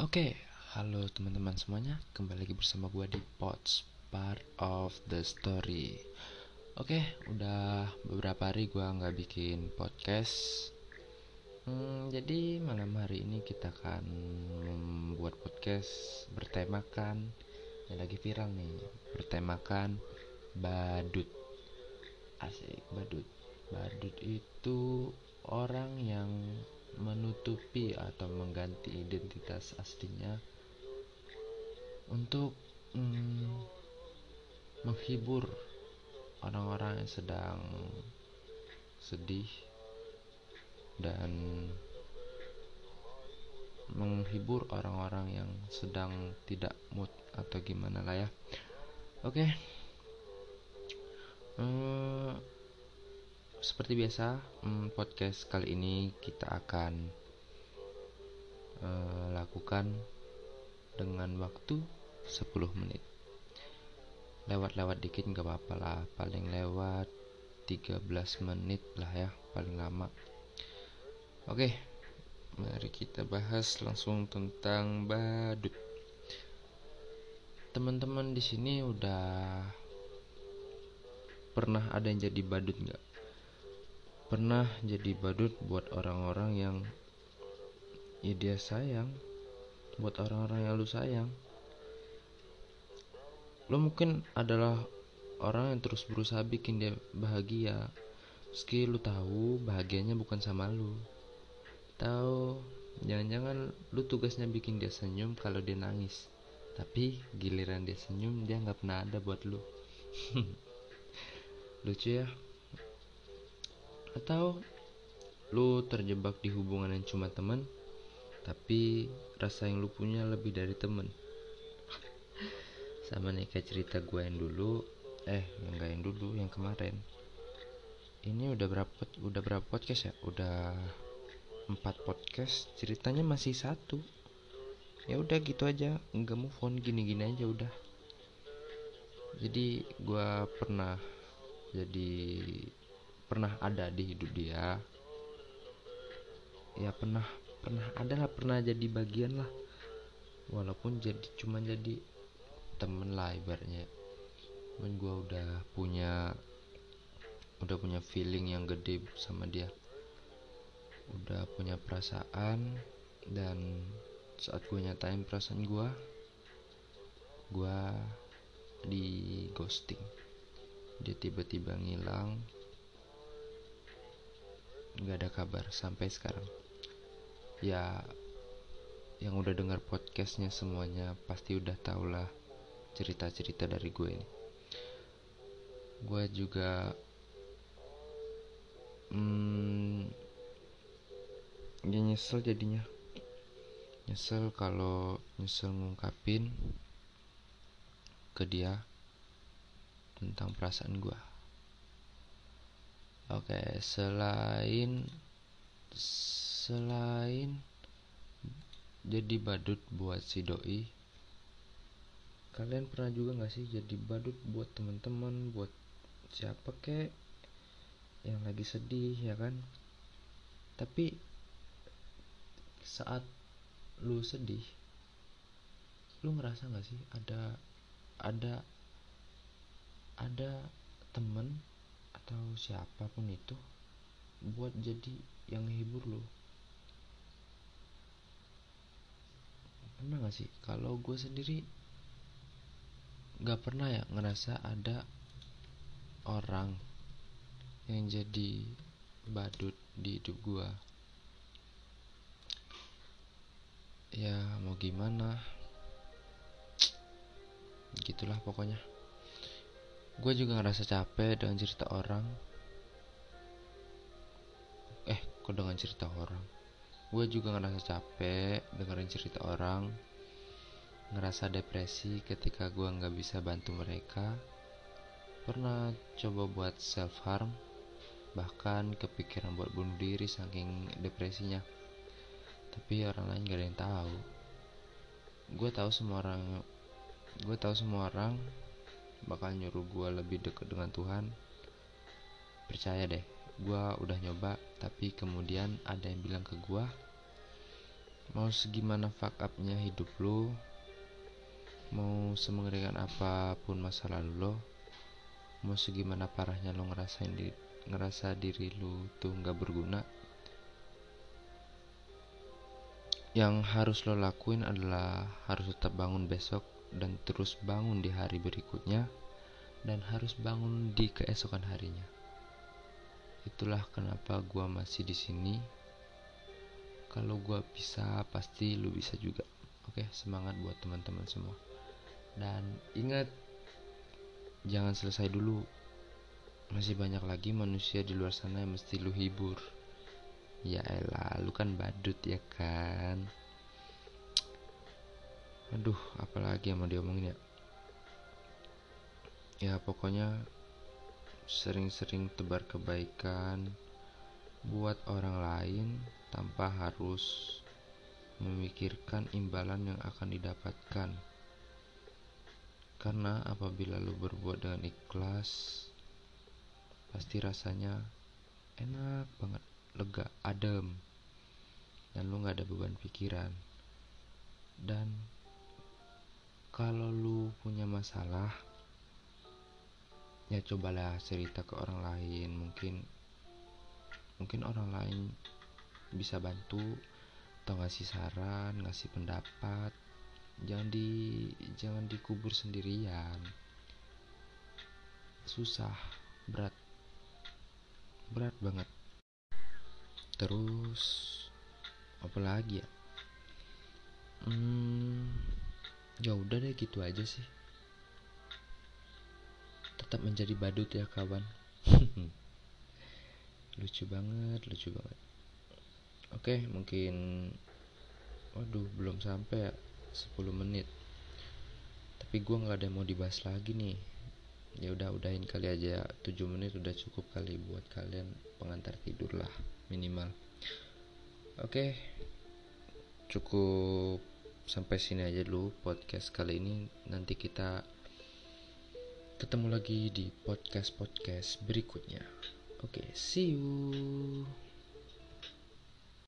Oke, halo teman-teman semuanya, kembali lagi bersama gue di Pots Part of the Story. Oke, udah beberapa hari gue nggak bikin podcast. Hmm, jadi malam hari ini kita akan membuat podcast bertemakan yang lagi viral nih, bertemakan badut. Asik, badut. Badut itu orang yang menutupi atau mengganti identitas aslinya untuk mm, menghibur orang-orang yang sedang sedih dan menghibur orang-orang yang sedang tidak mood atau gimana lah ya oke okay. Seperti biasa hmm, podcast kali ini kita akan uh, lakukan dengan waktu 10 menit. Lewat-lewat dikit nggak apa-apa lah paling lewat 13 menit lah ya paling lama. Oke mari kita bahas langsung tentang badut. Teman-teman di sini udah pernah ada yang jadi badut nggak pernah jadi badut buat orang-orang yang ya dia sayang buat orang-orang yang lu sayang. Lo mungkin adalah orang yang terus berusaha bikin dia bahagia. Meski lu tahu bahagianya bukan sama lu. Tahu jangan-jangan lu tugasnya bikin dia senyum kalau dia nangis. Tapi giliran dia senyum dia nggak pernah ada buat lu. Lucu ya atau lu terjebak di hubungan yang cuma teman tapi rasa yang lu punya lebih dari temen sama nih kayak cerita gue yang dulu eh yang gak yang dulu yang kemarin. Ini udah berapa udah berapa podcast ya? Udah empat podcast ceritanya masih satu. Ya udah gitu aja nggak move on gini-gini aja udah. Jadi gue pernah jadi pernah ada di hidup dia? Ya pernah pernah ada lah pernah jadi bagian lah. Walaupun jadi cuma jadi temen lah ibaratnya. Cuman gue udah punya udah punya feeling yang gede sama dia. Udah punya perasaan dan saat gue nyatain perasaan gue gue di ghosting dia tiba-tiba ngilang nggak ada kabar sampai sekarang. Ya yang udah dengar podcastnya semuanya pasti udah tau lah cerita-cerita dari gue ini. Gue juga hmm, ya nyesel jadinya. Nyesel kalau nyesel ngungkapin ke dia tentang perasaan gue Oke, selain selain jadi badut buat si doi, kalian pernah juga nggak sih jadi badut buat teman-teman, buat siapa kek yang lagi sedih ya kan? Tapi saat lu sedih, lu ngerasa nggak sih ada ada ada temen atau siapa pun itu buat jadi yang hibur lo pernah gak sih? Kalau gue sendiri gak pernah ya ngerasa ada orang yang jadi badut di hidup gue ya mau gimana? Gitulah pokoknya gue juga ngerasa capek dengan cerita orang. Eh kok dengan cerita orang? Gue juga ngerasa capek dengerin cerita orang. Ngerasa depresi ketika gue nggak bisa bantu mereka. Pernah coba buat self harm bahkan kepikiran buat bunuh diri saking depresinya. Tapi orang lain gak ada yang tahu. Gue tahu semua orang gue tahu semua orang bakal nyuruh gue lebih dekat dengan Tuhan. Percaya deh gue udah nyoba tapi kemudian ada yang bilang ke gue mau segimana fuck upnya hidup lo mau semengerikan apa pun masa lalu lo? Mau segimana parahnya lo ngerasain di, ngerasa diri lo tuh nggak berguna? Yang harus lo lakuin adalah harus tetap bangun besok dan terus bangun di hari berikutnya dan harus bangun di keesokan harinya. Itulah kenapa gua masih di sini. Kalau gua bisa pasti lu bisa juga. Oke semangat buat teman-teman semua. Dan ingat jangan selesai dulu. Masih banyak lagi manusia di luar sana yang mesti lu hibur. Ya elah lu kan badut ya kan aduh apalagi yang mau diomongin ya ya pokoknya sering-sering tebar kebaikan buat orang lain tanpa harus memikirkan imbalan yang akan didapatkan. Karena apabila lu berbuat dengan ikhlas, pasti rasanya enak banget, lega, adem, dan lu gak ada beban pikiran. Dan kalau lu punya masalah, ya cobalah cerita ke orang lain. Mungkin mungkin orang lain bisa bantu atau ngasih saran ngasih pendapat. Jangan di jangan dikubur sendirian. Susah berat berat banget. Terus apa lagi ya? Hmm ya udah deh gitu aja sih. Tetap menjadi badut ya kawan. Lucu banget lucu banget. Oke mungkin waduh belum sampai ya 10 menit. Tapi gue nggak ada yang mau dibahas lagi nih. Ya udah udahin kali aja 7 menit udah cukup kali buat kalian pengantar tidur lah minimal. Oke cukup sampai sini aja dulu podcast kali ini nanti kita ketemu lagi di podcast-podcast berikutnya. Oke, okay, see you.